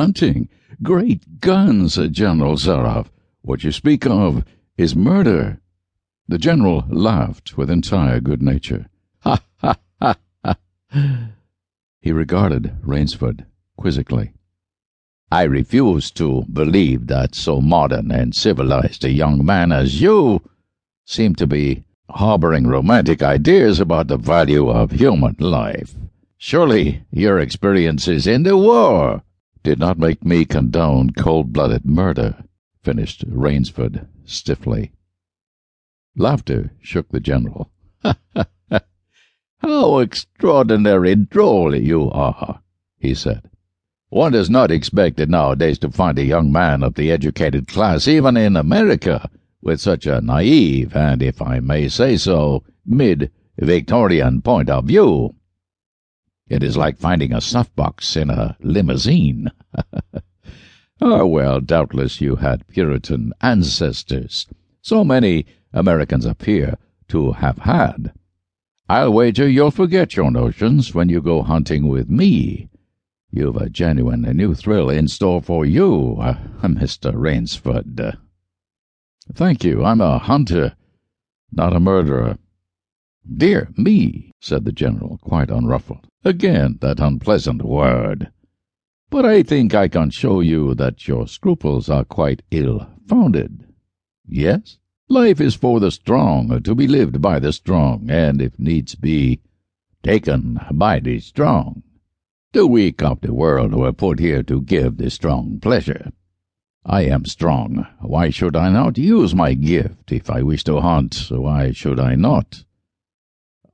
hunting. Great guns, uh, General Zaroff. What you speak of is murder. The general laughed with entire good nature. Ha ha ha ha. He regarded Rainsford quizzically. I refuse to believe that so modern and civilized a young man as you seem to be harboring romantic ideas about the value of human life. Surely your experiences in the war did not make me condone cold-blooded murder, finished Rainsford stiffly. Laughter shook the general. How extraordinary droll you are, he said. One does not expect it nowadays to find a young man of the educated class, even in America, with such a naive and, if I may say so, mid-Victorian point of view. It is like finding a snuff-box in a limousine. ah, well, doubtless you had Puritan ancestors. So many Americans appear to have had. I'll wager you'll forget your notions when you go hunting with me. You've a genuine new thrill in store for you, uh, Mr. Rainsford. Thank you. I'm a hunter, not a murderer. Dear me, said the general, quite unruffled. Again that unpleasant word. But I think I can show you that your scruples are quite ill-founded. Yes? Life is for the strong, to be lived by the strong, and, if needs be, taken by the strong. The weak of the world were put here to give the strong pleasure. I am strong. Why should I not use my gift? If I wish to hunt, why should I not?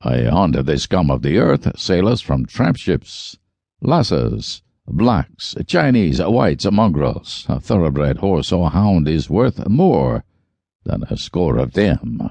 I hunt the scum of the earth, sailors from tramp ships, lascars, blacks, Chinese, whites, mongrels. A thoroughbred horse or hound is worth more than a score of them.